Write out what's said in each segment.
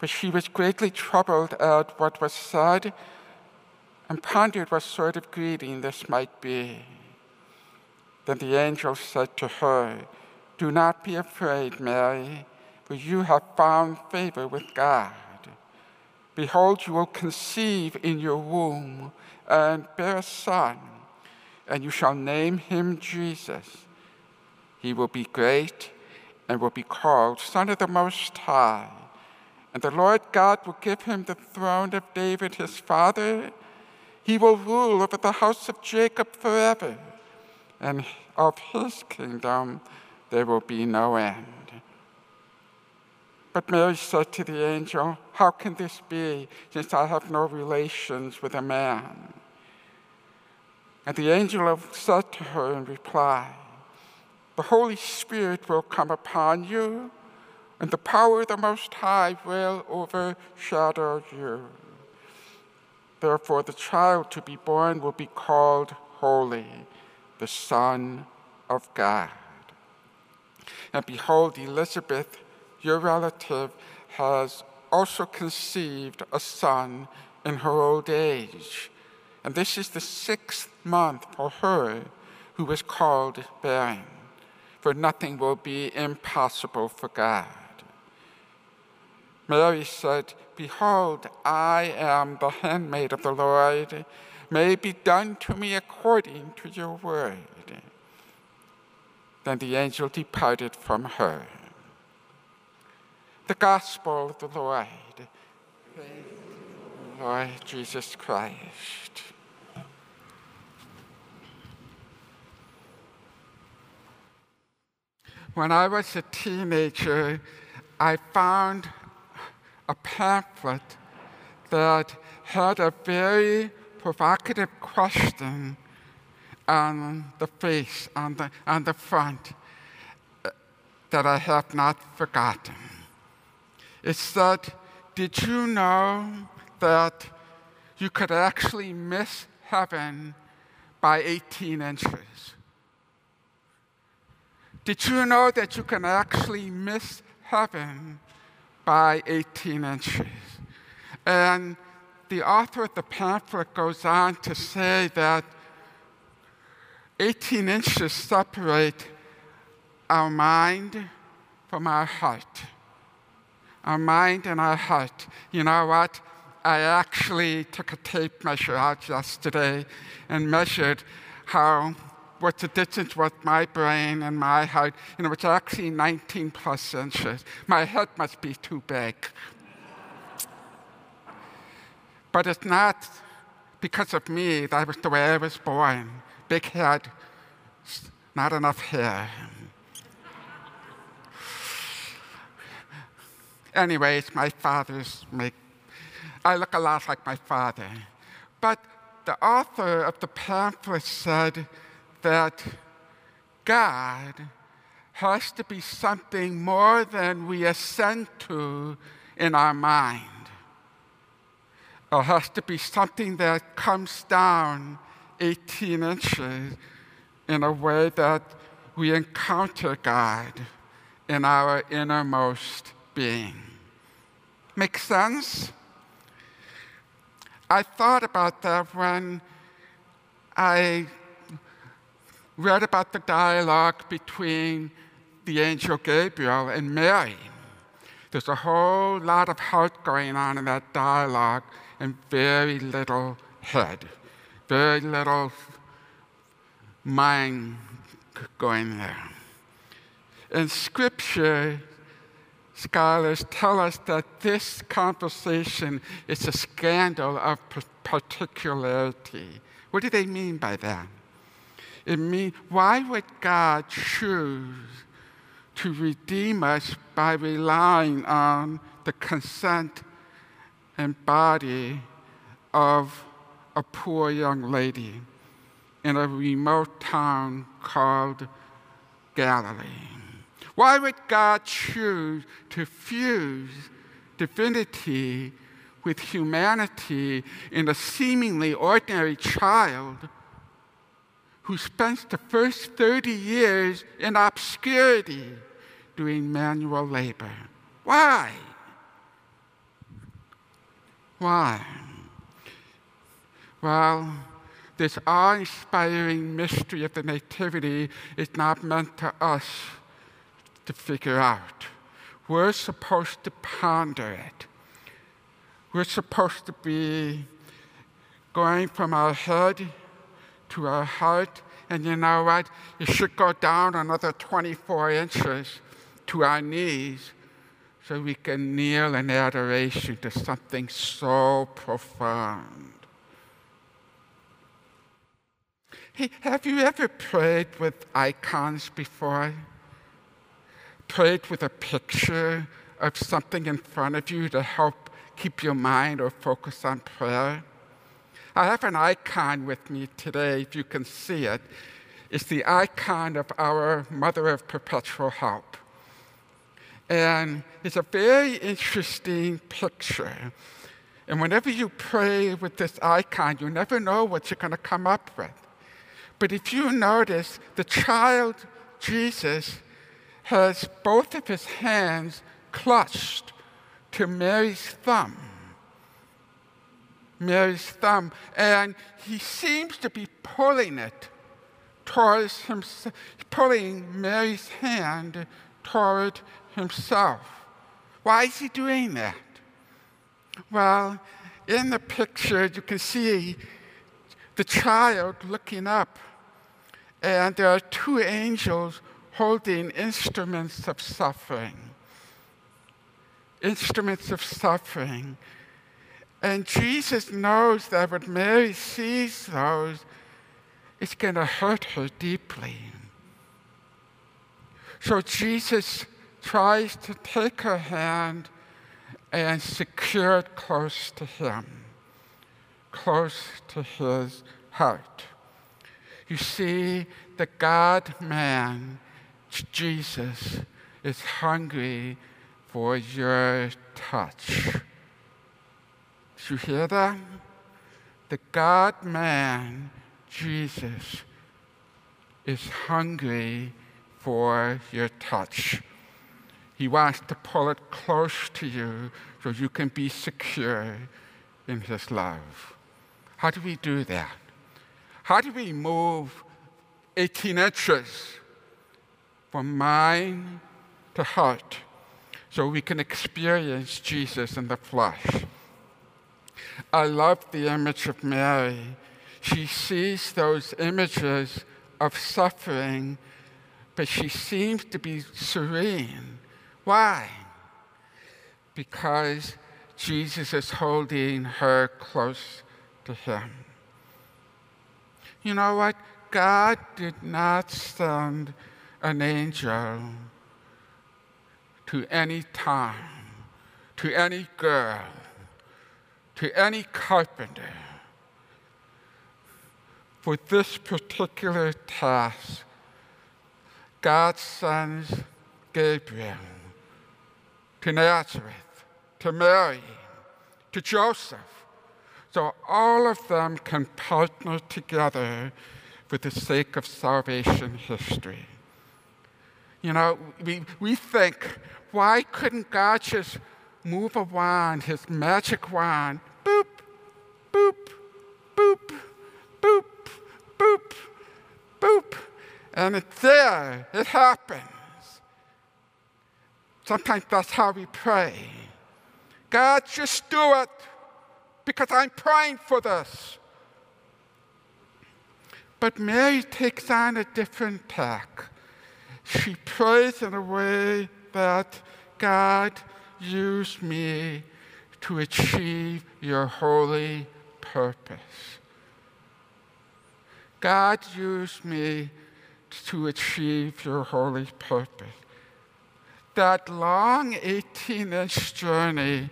But she was greatly troubled at what was said and pondered what sort of greeting this might be. Then the angel said to her, Do not be afraid, Mary, for you have found favor with God. Behold, you will conceive in your womb and bear a son, and you shall name him Jesus. He will be great and will be called Son of the Most High and the Lord God will give him the throne of David his father. He will rule over the house of Jacob forever, and of his kingdom there will be no end. But Mary said to the angel, How can this be, since I have no relations with a man? And the angel said to her in reply, The Holy Spirit will come upon you and the power of the Most High will overshadow you. Therefore, the child to be born will be called Holy, the Son of God. And behold, Elizabeth, your relative, has also conceived a son in her old age. And this is the sixth month for her who was called barren, for nothing will be impossible for God. Mary said, Behold, I am the handmaid of the Lord. May it be done to me according to your word. Then the angel departed from her. The Gospel of the Lord. Lord Jesus Christ. When I was a teenager, I found a pamphlet that had a very provocative question on the face, on the, on the front, uh, that I have not forgotten. It said, Did you know that you could actually miss heaven by 18 inches? Did you know that you can actually miss heaven by 18 inches. And the author of the pamphlet goes on to say that 18 inches separate our mind from our heart. Our mind and our heart. You know what? I actually took a tape measure out yesterday and measured how what's the distance with my brain and my heart, you know, it's actually 19 plus inches. My head must be too big. But it's not because of me, that was the way I was born. Big head, not enough hair. Anyways, my father's make, I look a lot like my father. But the author of the pamphlet said, that God has to be something more than we assent to in our mind. It has to be something that comes down 18 inches in a way that we encounter God in our innermost being. Make sense? I thought about that when I read about the dialogue between the angel Gabriel and Mary. There's a whole lot of heart going on in that dialogue and very little head, very little mind going there. In Scripture, scholars tell us that this conversation is a scandal of particularity. What do they mean by that? It means, why would God choose to redeem us by relying on the consent and body of a poor young lady in a remote town called Galilee. Why would God choose to fuse divinity with humanity in a seemingly ordinary child who spends the first 30 years in obscurity doing manual labor? Why? Why? Well, this awe inspiring mystery of the Nativity is not meant to us to figure out. We're supposed to ponder it. We're supposed to be going from our head to our heart, and you know what? It should go down another 24 inches to our knees so we can kneel in adoration to something so profound. Hey, have you ever prayed with icons before? Prayed with a picture of something in front of you to help keep your mind or focus on prayer? I have an icon with me today, if you can see it. It's the icon of our Mother of Perpetual Help. And it's a very interesting picture. And whenever you pray with this icon, you never know what you're going to come up with. But if you notice, the child Jesus has both of his hands clutched to Mary's thumb. Mary's thumb. And he seems to be pulling it towards himself, pulling Mary's hand toward himself. Why is he doing that? Well, in the picture, you can see the child looking up, and there are two angels holding instruments of suffering. Instruments of suffering. And Jesus knows that when Mary sees those, it's going to hurt her deeply. So Jesus tries to take her hand and secure it close to him, close to his heart. You see, the God man, Jesus, is hungry for your touch. Did you hear that? The God man, Jesus, is hungry for your touch. He wants to pull it close to you so you can be secure in His love. How do we do that? How do we move 18 inches from mind to heart so we can experience Jesus in the flesh? I love the image of Mary. She sees those images of suffering, but she seems to be serene why? Because Jesus is holding her close to him. You know what? God did not send an angel to any time, to any girl, to any carpenter for this particular task. God sends Gabriel to Nazareth, to Mary, to Joseph. So all of them can partner together for the sake of salvation history. You know, we, we think, why couldn't God just move a wand, his magic wand, boop, boop, boop, boop, boop, and it's there, it happens. Sometimes that's how we pray. God, just do it because I'm praying for this. But Mary takes on a different tack. She prays in a way that God use me to achieve your holy purpose. God use me to achieve your holy purpose that long 18 inch journey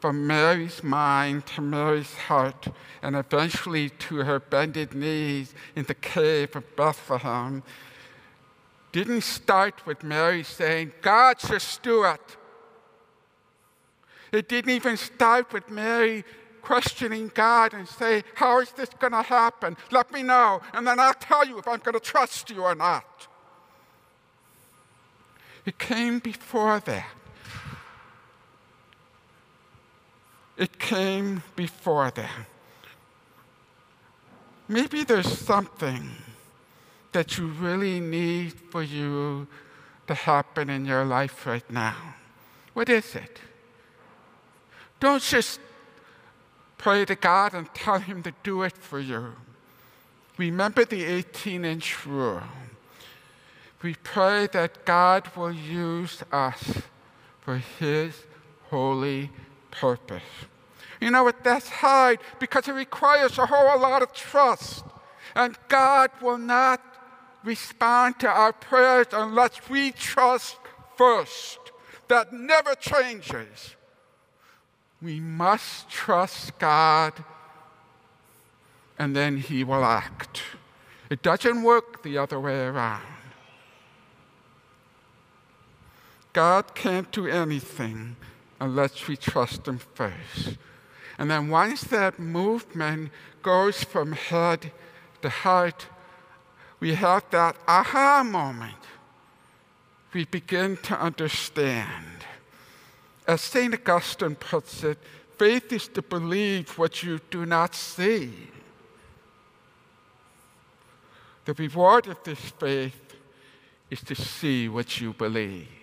from Mary's mind to Mary's heart, and eventually to her bended knees in the cave of Bethlehem, didn't start with Mary saying, God's your steward. It didn't even start with Mary questioning God and say, How is this going to happen? Let me know, and then I'll tell you if I'm going to trust you or not. It came before that. It came before that. Maybe there's something that you really need for you to happen in your life right now. What is it? Don't just pray to God and tell Him to do it for you. Remember the 18 inch rule. We pray that God will use us for His holy purpose. You know what? That's hard because it requires a whole lot of trust. And God will not respond to our prayers unless we trust first. That never changes. We must trust God and then He will act. It doesn't work the other way around. God can't do anything unless we trust Him first. And then once that movement goes from head to heart, we have that aha moment. We begin to understand. As St. Augustine puts it, faith is to believe what you do not see. The reward of this faith is to see what you believe.